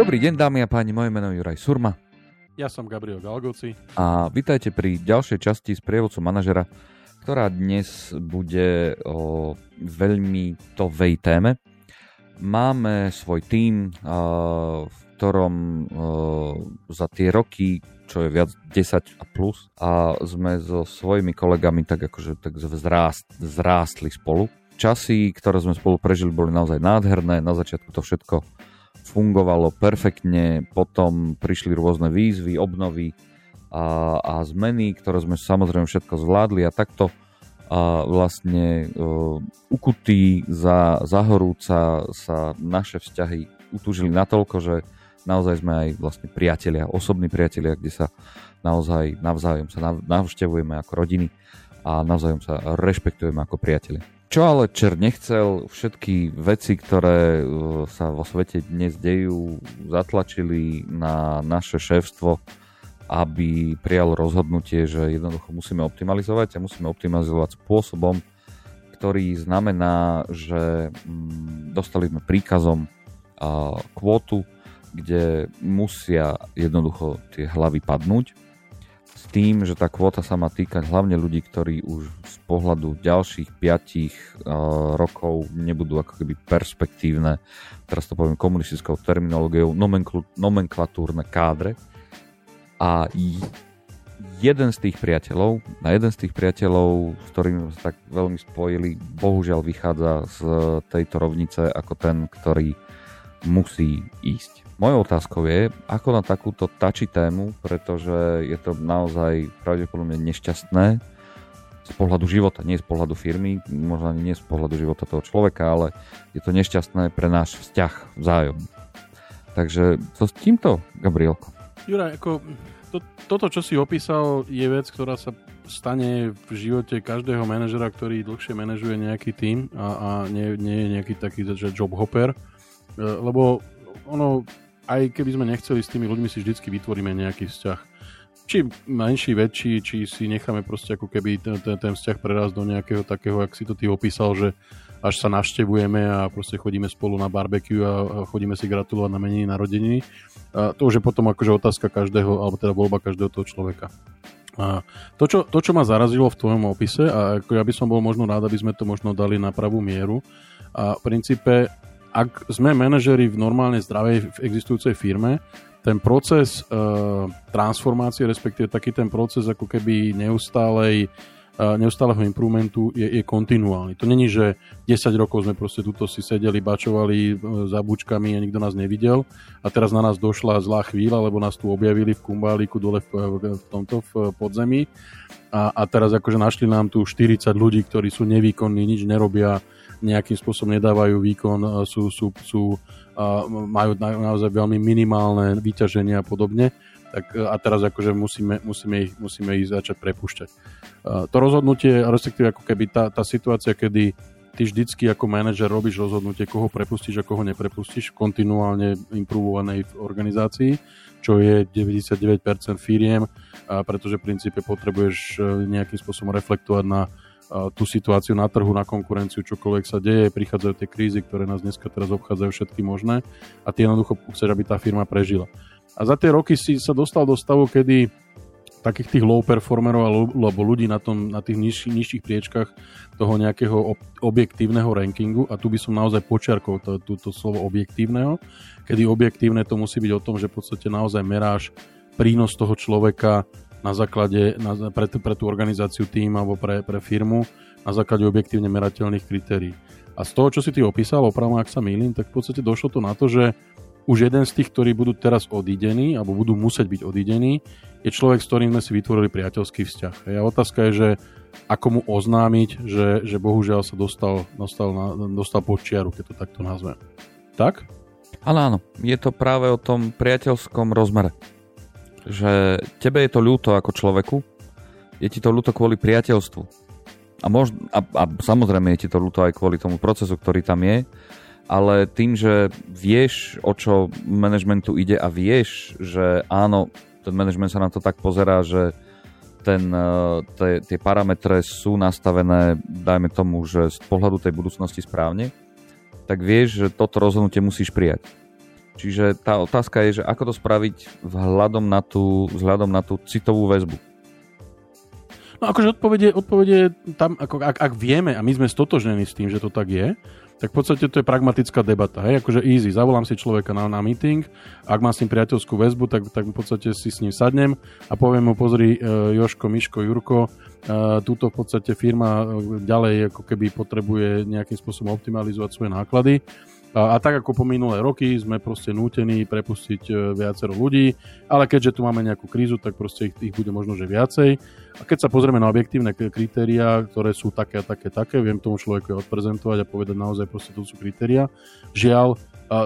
Dobrý deň dámy a páni, moje meno je Juraj Surma. Ja som Gabriel Galgoci. A vítajte pri ďalšej časti z prievodcu manažera, ktorá dnes bude o veľmi tovej téme. Máme svoj tím, v ktorom za tie roky, čo je viac 10 a plus, a sme so svojimi kolegami tak akože tak zrást, zrástli spolu. Časy, ktoré sme spolu prežili, boli naozaj nádherné. Na začiatku to všetko fungovalo perfektne, potom prišli rôzne výzvy, obnovy a, a zmeny, ktoré sme samozrejme všetko zvládli a takto a vlastne uh, ukutí za, zahorúca sa naše vzťahy utúžili natoľko, že naozaj sme aj vlastne priatelia, osobní priatelia, kde sa naozaj navzájom sa navštevujeme ako rodiny a navzájom sa rešpektujeme ako priatelia. Čo ale Čer nechcel, všetky veci, ktoré uh, sa vo svete dnes dejú, zatlačili na naše šéfstvo, aby prijal rozhodnutie, že jednoducho musíme optimalizovať a musíme optimalizovať spôsobom, ktorý znamená, že mm, dostali sme príkazom kvótu, kde musia jednoducho tie hlavy padnúť tým, že tá kvóta sa má týkať hlavne ľudí, ktorí už z pohľadu ďalších 5 uh, rokov nebudú ako keby perspektívne, teraz to poviem komunistickou terminológiou, nomenkl- nomenklatúrne kádre. A jeden z tých priateľov, na jeden z tých priateľov, s ktorými sa tak veľmi spojili, bohužiaľ vychádza z tejto rovnice ako ten, ktorý musí ísť. Mojou otázkou je, ako na takúto tači tému, pretože je to naozaj pravdepodobne nešťastné z pohľadu života, nie z pohľadu firmy, možno ani nie z pohľadu života toho človeka, ale je to nešťastné pre náš vzťah vzájom. Takže co s týmto, Gabrielko? Juraj, ako to, toto, čo si opísal, je vec, ktorá sa stane v živote každého manažera, ktorý dlhšie manažuje nejaký tým a, a nie, nie je nejaký taký že job hopper. E, lebo ono, aj keby sme nechceli s tými ľuďmi si vždycky vytvoríme nejaký vzťah. Či menší, väčší, či si necháme proste ako keby ten, ten, ten vzťah prerazť do nejakého takého, ak si to ty opísal, že až sa navštevujeme a proste chodíme spolu na barbecue a chodíme si gratulovať na meniny narodeniny. A to už je potom akože otázka každého, alebo teda voľba každého toho človeka. A to, čo, to, čo ma zarazilo v tvojom opise, a ako ja by som bol možno rád, aby sme to možno dali na pravú mieru, a v princípe ak sme manažeri v normálne zdravej v existujúcej firme, ten proces uh, transformácie, respektíve taký ten proces ako keby neustálej uh, neustáleho improvementu je, je kontinuálny. To není, že 10 rokov sme proste tuto si sedeli, bačovali uh, za bučkami a nikto nás nevidel a teraz na nás došla zlá chvíľa, lebo nás tu objavili v Kumbáliku dole v, v, v tomto v podzemí a, a teraz akože našli nám tu 40 ľudí, ktorí sú nevýkonní, nič nerobia, nejakým spôsobom nedávajú výkon, sú, sú, sú, majú naozaj veľmi minimálne vyťaženie a podobne. Tak, a teraz akože musíme, musíme, ich, musíme ich začať prepúšťať. To rozhodnutie, respektíve ako keby tá, tá situácia, kedy ty vždycky ako manažer robíš rozhodnutie, koho prepustíš a koho neprepustíš v kontinuálne improvovanej organizácii, čo je 99% firiem, pretože v princípe potrebuješ e, nejakým spôsobom reflektovať na tú situáciu na trhu, na konkurenciu, čokoľvek sa deje, prichádzajú tie krízy, ktoré nás dneska teraz obchádzajú všetky možné a ty jednoducho chceš, aby tá firma prežila. A za tie roky si sa dostal do stavu, kedy takých tých low performerov alebo ľudí na, tom, na tých nižší, nižších priečkach toho nejakého objektívneho rankingu a tu by som naozaj počiarkol to, to, to slovo objektívneho, kedy objektívne to musí byť o tom, že v podstate naozaj meráš prínos toho človeka na základe, na, pre, pre tú organizáciu tým alebo pre, pre firmu na základe objektívne merateľných kritérií. A z toho, čo si ty opísal, opravom, ak sa mýlim, tak v podstate došlo to na to, že už jeden z tých, ktorí budú teraz odídení, alebo budú musieť byť odídení, je človek, s ktorým sme si vytvorili priateľský vzťah. A otázka je, že ako mu oznámiť, že, že bohužiaľ sa dostal, dostal, na, dostal pod čiaru, keď to takto nazvem. Tak? Ale áno, je to práve o tom priateľskom rozmere že tebe je to ľúto ako človeku, je ti to ľúto kvôli priateľstvu. A, mož, a, a samozrejme je ti to ľúto aj kvôli tomu procesu, ktorý tam je, ale tým, že vieš, o čo manažmentu ide a vieš, že áno, ten manažment sa na to tak pozerá, že ten, e, te, tie parametre sú nastavené, dajme tomu, že z pohľadu tej budúcnosti správne, tak vieš, že toto rozhodnutie musíš prijať. Čiže tá otázka je, že ako to spraviť vzhľadom na tú, vzhľadom na tú citovú väzbu. No akože odpovede, odpovede tam, ako, ak, ak vieme a my sme stotožnení s tým, že to tak je, tak v podstate to je pragmatická debata. Hej? Akože easy, zavolám si človeka na, na meeting, ak má s ním priateľskú väzbu, tak, tak v podstate si s ním sadnem a poviem mu, pozri, uh, Joško, Miško, Jurko, uh, túto v podstate firma ďalej ako keby potrebuje nejakým spôsobom optimalizovať svoje náklady a, a tak ako po minulé roky sme proste nútení prepustiť e, viacero ľudí, ale keďže tu máme nejakú krízu, tak proste ich, ich bude možno že viacej. A keď sa pozrieme na objektívne kritériá, ktoré sú také a také, také, viem tomu človeku odprezentovať a povedať naozaj proste to sú kritéria. Žiaľ,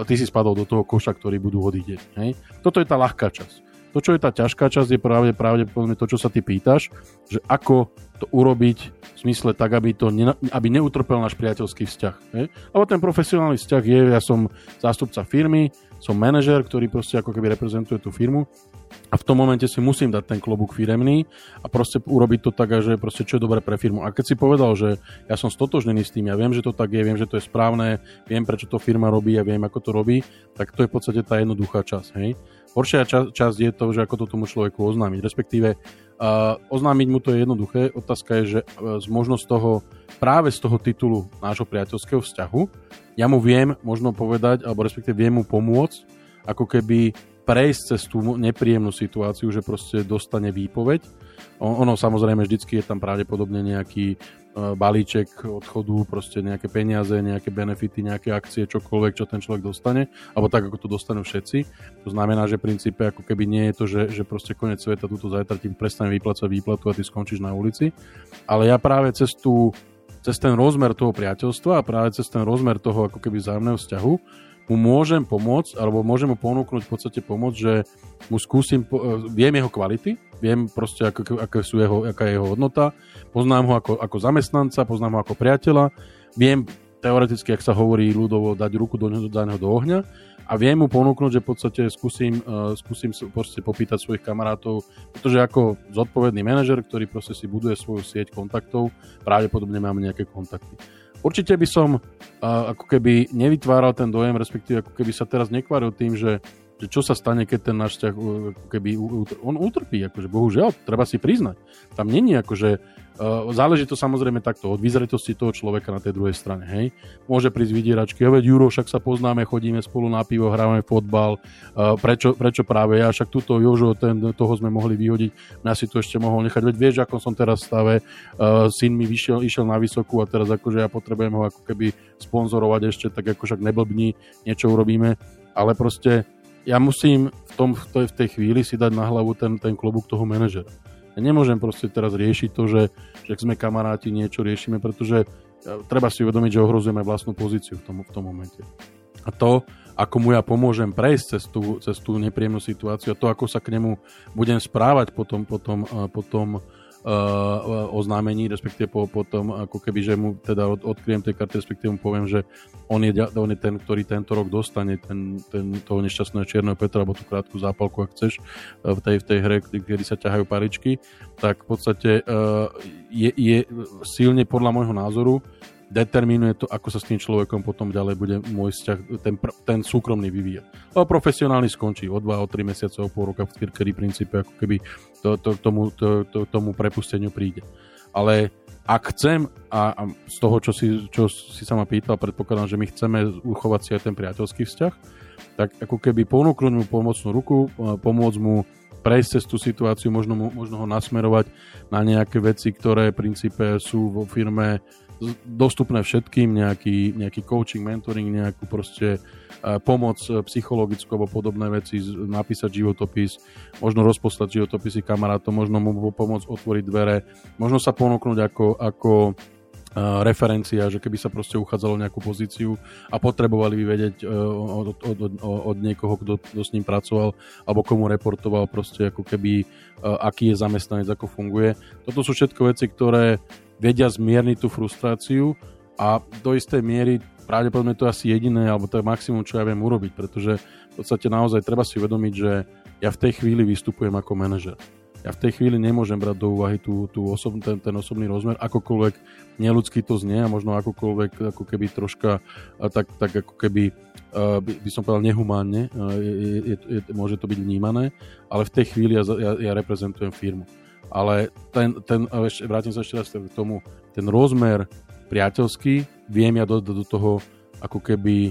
ty si spadol do toho koša, ktorý budú odídeť. Hej? Toto je tá ľahká časť. To, čo je tá ťažká časť, je práve pravdepodobne to, čo sa ty pýtaš, že ako to urobiť v smysle tak, aby, to ne, aby neutrpel náš priateľský vzťah. Je? Lebo ten profesionálny vzťah je, ja som zástupca firmy, som manažer, ktorý proste ako keby reprezentuje tú firmu a v tom momente si musím dať ten klobúk firemný a proste urobiť to tak, že proste čo je dobré pre firmu. A keď si povedal, že ja som stotožnený s tým, ja viem, že to tak je, viem, že to je správne, viem, prečo to firma robí a viem, ako to robí, tak to je v podstate tá jednoduchá časť. Hej? Horšia ča- časť je to, že ako to tomu človeku oznámiť. Respektíve uh, oznámiť mu to je jednoduché. Otázka je, že uh, z možnosť toho, práve z toho titulu nášho priateľského vzťahu, ja mu viem možno povedať, alebo respektíve viem mu pomôcť, ako keby prejsť cez tú nepríjemnú situáciu, že proste dostane výpoveď. Ono samozrejme vždycky je tam pravdepodobne nejaký E, balíček odchodu, proste nejaké peniaze, nejaké benefity, nejaké akcie, čokoľvek, čo ten človek dostane, alebo tak, ako to dostanú všetci. To znamená, že v princípe ako keby nie je to, že, že proste koniec sveta, túto zajtra ti prestane vyplácať výplatu a ty skončíš na ulici. Ale ja práve cez tú, cez ten rozmer toho priateľstva a práve cez ten rozmer toho ako keby vzájomného vzťahu mu môžem pomôcť, alebo môžem mu ponúknuť v podstate pomoc, že mu skúsim, e, viem jeho kvality, viem proste, ako, ako sú jeho, aká je jeho hodnota, poznám ho ako, ako zamestnanca, poznám ho ako priateľa, viem teoreticky, ak sa hovorí ľudovo, dať ruku do, do, do ohňa. A viem mu ponúknuť, že v podstate skúsim, uh, skúsim proste popýtať svojich kamarátov, pretože ako zodpovedný manažer, ktorý proste si buduje svoju sieť kontaktov, pravdepodobne máme nejaké kontakty. Určite by som uh, ako keby nevytváral ten dojem, respektíve ako keby sa teraz nekvaril tým, že čo sa stane, keď ten náš vzťah uh, keby on utrpí, akože bohužiaľ, treba si priznať. Tam není akože Uh, záleží to samozrejme takto od vyzretosti toho človeka na tej druhej strane. Hej. Môže prísť vydieračky, veď Juro, však sa poznáme, chodíme spolu na pivo, hráme fotbal, uh, prečo, prečo práve ja, však túto Jožo, ten, toho sme mohli vyhodiť, mňa si to ešte mohol nechať, veď vieš, ako som teraz stave, syn mi vyšiel, išiel na vysokú a teraz akože ja potrebujem ho ako keby sponzorovať ešte, tak ako však neblbní, niečo urobíme, ale proste ja musím v, tom, v, tej, chvíli si dať na hlavu ten, ten klobúk toho manažera ja nemôžem proste teraz riešiť to, že, že sme kamaráti, niečo riešime, pretože e, treba si uvedomiť, že ohrozujeme vlastnú pozíciu v tom, v tom momente. A to, ako mu ja pomôžem prejsť cez tú, cez tú nepríjemnú situáciu a to, ako sa k nemu budem správať potom, potom, e, potom oznámení, respektíve po, potom ako keby, že mu teda od, odkryjem tej karty, respektíve mu poviem, že on je, on je ten, ktorý tento rok dostane ten, ten, toho nešťastného čierneho Petra, alebo tú krátku zápalku, ak chceš, v tej, v tej hre, kedy sa ťahajú paričky, tak v podstate uh, je, je silne podľa môjho názoru determinuje to, ako sa s tým človekom potom ďalej bude môj vzťah, ten, ten súkromný vyvíjať. Lebo profesionálny skončí o 2, o 3 mesiace, o pol roka, v kedy princípe ako keby to, to, tomu, to, to, tomu prepusteniu príde. Ale ak chcem, a, a z toho, čo si, čo si sa ma pýtal, predpokladám, že my chceme uchovať si aj ten priateľský vzťah, tak ako keby ponúknuť mu pomocnú ruku, pomôcť mu prejsť cez tú situáciu, možno, mu, možno ho nasmerovať na nejaké veci, ktoré v princípe sú vo firme dostupné všetkým, nejaký, nejaký coaching, mentoring, nejakú proste uh, pomoc e, psychologickú alebo podobné veci, napísať životopis, možno rozposlať životopisy kamarátom, možno mu pomôcť otvoriť dvere, možno sa ponúknuť ako, ako Uh, referencia, že keby sa proste uchádzalo nejakú pozíciu a potrebovali by vedieť uh, od, od, od, od niekoho, kto, s ním pracoval alebo komu reportoval proste ako keby aký je zamestnanec, ako funguje. Toto sú všetko veci, ktoré vedia zmierniť tú frustráciu a do istej miery pravdepodobne to je asi jediné, alebo to je maximum, čo ja viem urobiť, pretože v podstate naozaj treba si uvedomiť, že ja v tej chvíli vystupujem ako manažer. Ja v tej chvíli nemôžem brať do úvahy tú, tú osob, ten, ten osobný rozmer, akokoľvek neludský to znie a možno akokoľvek ako keby troška tak, tak ako keby by, by som povedal nehumánne, je, je, je, môže to byť vnímané, ale v tej chvíli ja, ja, ja reprezentujem firmu. Ale ten, ten ešte, vrátim sa ešte raz k tomu, ten rozmer priateľský, viem ja dodať do, toho ako keby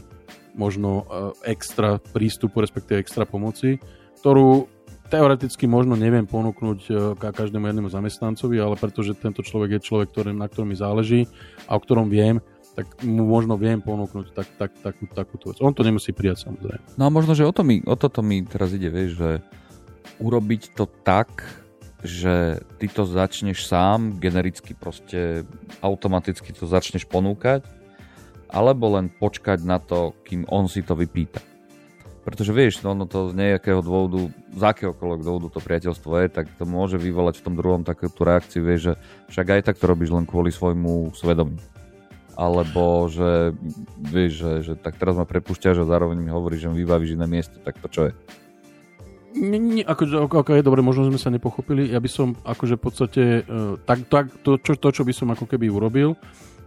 možno extra prístupu, respektíve extra pomoci, ktorú teoreticky možno neviem ponúknuť e, každému jednému zamestnancovi, ale pretože tento človek je človek, ktorý, na ktorom mi záleží a o ktorom viem, tak mu možno viem ponúknuť tak, tak, takú, takúto vec. On to nemusí prijať samozrejme. No a možno, že o, to mi, o toto mi teraz ide, vieš, že urobiť to tak, že ty to začneš sám, genericky proste automaticky to začneš ponúkať, alebo len počkať na to, kým on si to vypýta. Pretože vieš, no, ono to z nejakého dôvodu, z akéhokoľvek dôvodu to priateľstvo je, tak to môže vyvolať v tom druhom takúto reakciu, vieš, že však aj tak to robíš len kvôli svojmu svedomiu. Alebo že, vieš, že, že tak teraz ma prepúšťaš a zároveň mi hovoríš, že mi vybavíš iné miesto, tak to čo je? Nie, nie, ako, ako, ako je dobre, možno sme sa nepochopili. Ja by som akože v podstate, uh, tak, tak to, čo, to, čo by som ako keby urobil,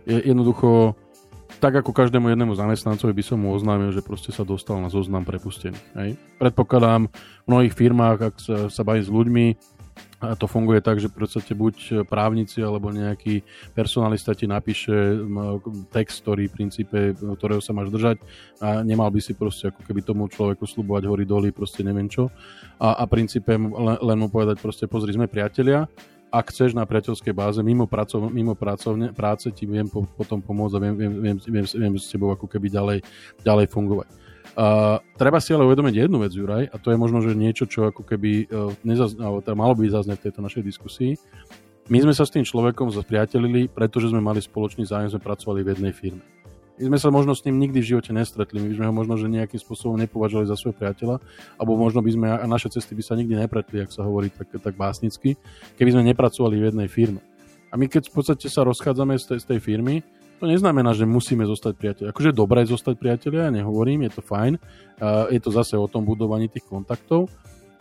je jednoducho tak ako každému jednému zamestnancovi by som mu oznámil, že proste sa dostal na zoznam prepustených. Hej. Predpokladám v mnohých firmách, ak sa, sa baví s ľuďmi, a to funguje tak, že podstate buď právnici alebo nejaký personalista ti napíše text, ktorý v princípe, ktorého sa máš držať a nemal by si proste ako keby tomu človeku slubovať hory doly, proste neviem čo. A, a princípe len, len mu povedať proste pozri, sme priatelia ak chceš na priateľskej báze, mimo, pracov, mimo pracovne, práce ti viem po, potom pomôcť a viem, viem, viem, viem, viem s tebou ako keby ďalej, ďalej fungovať. Uh, treba si ale uvedomiť jednu vec, Juraj, a to je možno, že niečo, čo ako keby uh, nezaz, alebo teda malo by zaznieť v tejto našej diskusii. My sme sa s tým človekom zapriatelili, pretože sme mali spoločný zájem, sme pracovali v jednej firme. My sme sa možno s ním nikdy v živote nestretli, my sme ho možno že nejakým spôsobom nepovažovali za svojho priateľa, alebo možno by sme, a naše cesty by sa nikdy nepretli, ak sa hovorí tak, tak básnicky, keby sme nepracovali v jednej firme. A my keď v podstate sa rozchádzame z tej, z tej firmy, to neznamená, že musíme zostať priateľi. Akože dobré zostať priateľia, ja nehovorím, je to fajn. Je to zase o tom budovaní tých kontaktov,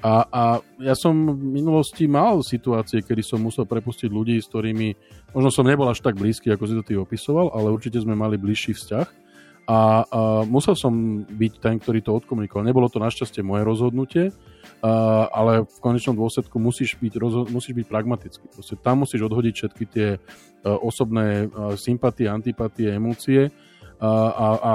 a, a ja som v minulosti mal situácie, kedy som musel prepustiť ľudí, s ktorými možno som nebol až tak blízky, ako si to ty opisoval, ale určite sme mali bližší vzťah. A, a musel som byť ten, ktorý to odkomunikoval. Nebolo to našťastie moje rozhodnutie, a, ale v konečnom dôsledku musíš byť, rozho- musíš byť pragmatický. Proste tam musíš odhodiť všetky tie a, osobné a, sympatie, antipatie, emócie a, a, a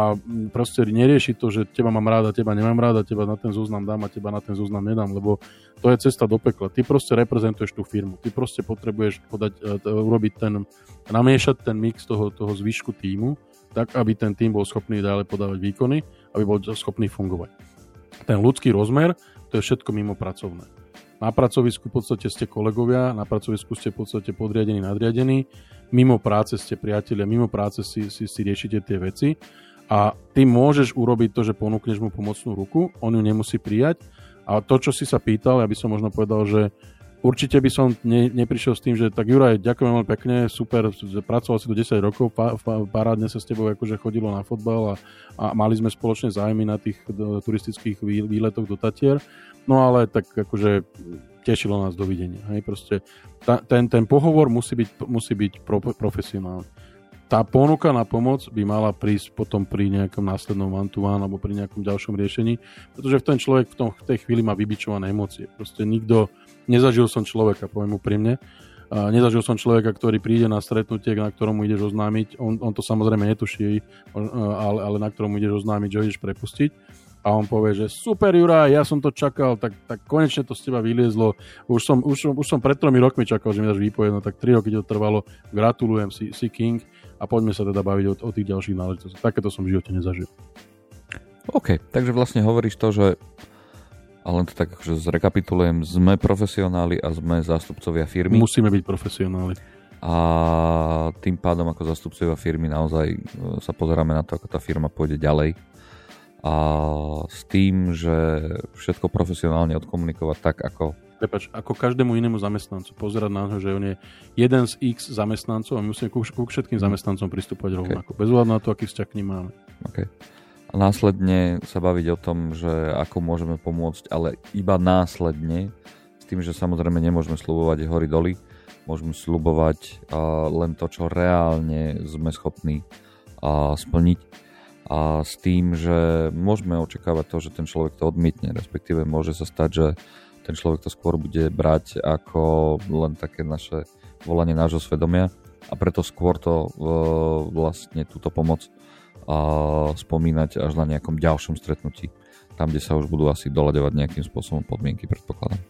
proste neriešiť to, že teba mám ráda, teba nemám ráda, teba na ten zoznam dám a teba na ten zoznam nedám, lebo to je cesta do pekla. Ty proste reprezentuješ tú firmu. Ty proste potrebuješ podať, urobiť ten, namiešať ten mix toho, toho zvyšku týmu, tak aby ten tým bol schopný ďalej podávať výkony, aby bol schopný fungovať. Ten ľudský rozmer, to je všetko mimo pracovné. Na pracovisku v podstate ste kolegovia, na pracovisku ste v podstate podriadení, nadriadení. Mimo práce ste priatelia, mimo práce si, si, si riešite tie veci. A ty môžeš urobiť to, že ponúkneš mu pomocnú ruku, on ju nemusí prijať. A to, čo si sa pýtal, ja by som možno povedal, že určite by som ne, neprišiel s tým, že tak Juraj, ďakujem veľmi pekne, super, pracoval si do 10 rokov, pa, pa, parádne sa s tebou akože chodilo na fotbal a, a mali sme spoločné zájmy na tých turistických výletoch do Tatier, no ale tak akože tešilo nás dovidenia. Hej, proste ta, ten, ten pohovor musí byť, musí byť pro, profesionálny. Tá ponuka na pomoc by mala prísť potom pri nejakom následnom one alebo pri nejakom ďalšom riešení, pretože ten človek v, tom, v tej chvíli má vybičované emócie. Proste nikto, nezažil som človeka, poviem úprimne, nezažil som človeka, ktorý príde na stretnutie, na ktorom mu ideš oznámiť, on, on to samozrejme netuší, ale, ale na ktorom mu ideš oznámiť, že ho ideš prepustiť a on povie, že super Juraj, ja som to čakal, tak, tak konečne to z teba vyliezlo. Už som, už, už som pred tromi rokmi čakal, že mi dáš výpoveď, no tak tri roky to trvalo. Gratulujem si, si King a poďme sa teda baviť o, o tých ďalších náležitostiach. Takéto som v živote nezažil. OK, takže vlastne hovoríš to, že a len to tak akože zrekapitulujem, sme profesionáli a sme zástupcovia firmy. Musíme byť profesionáli. A tým pádom ako zástupcovia firmy naozaj e, sa pozeráme na to, ako tá firma pôjde ďalej a s tým, že všetko profesionálne odkomunikovať tak, ako... Prepač, ako každému inému zamestnancu. Pozerať na to, že on je jeden z x zamestnancov a my musíme ku, ku všetkým zamestnancom pristúpať okay. rovnako. Bez na to, aký vzťah k ním máme. Okay. Následne sa baviť o tom, že ako môžeme pomôcť, ale iba následne s tým, že samozrejme nemôžeme slubovať hory doly, môžeme slubovať len to, čo reálne sme schopní splniť. A s tým, že môžeme očakávať to, že ten človek to odmietne, respektíve môže sa stať, že ten človek to skôr bude brať ako len také naše volanie nášho svedomia a preto skôr to vlastne túto pomoc spomínať až na nejakom ďalšom stretnutí, tam, kde sa už budú asi doľadovať nejakým spôsobom podmienky, predpokladám.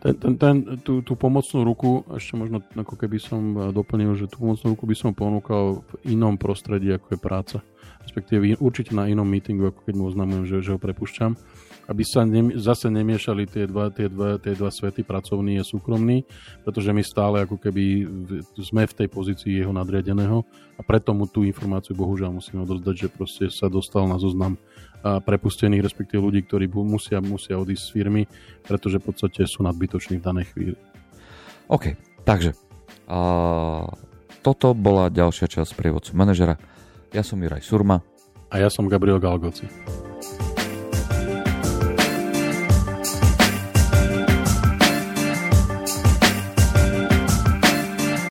Ten, ten, ten, tú, tú pomocnú ruku, ešte možno ako keby som doplnil, že tú pomocnú ruku by som ponúkal v inom prostredí, ako je práca. Respektíve určite na inom meetingu, ako keď mu oznamujem, že, že ho prepušťam aby sa ne, zase nemiešali tie dva, tie, dva, tie dva svety, pracovný a súkromný, pretože my stále ako keby sme v tej pozícii jeho nadriadeného a preto mu tú informáciu bohužiaľ musíme odozdať, že proste sa dostal na zoznam prepustených, respektíve ľudí, ktorí musia, musia odísť z firmy, pretože v podstate sú nadbytoční v danej chvíli. OK, takže a, toto bola ďalšia časť prievodcu manažera. Ja som Juraj Surma. A ja som Gabriel Galgoci.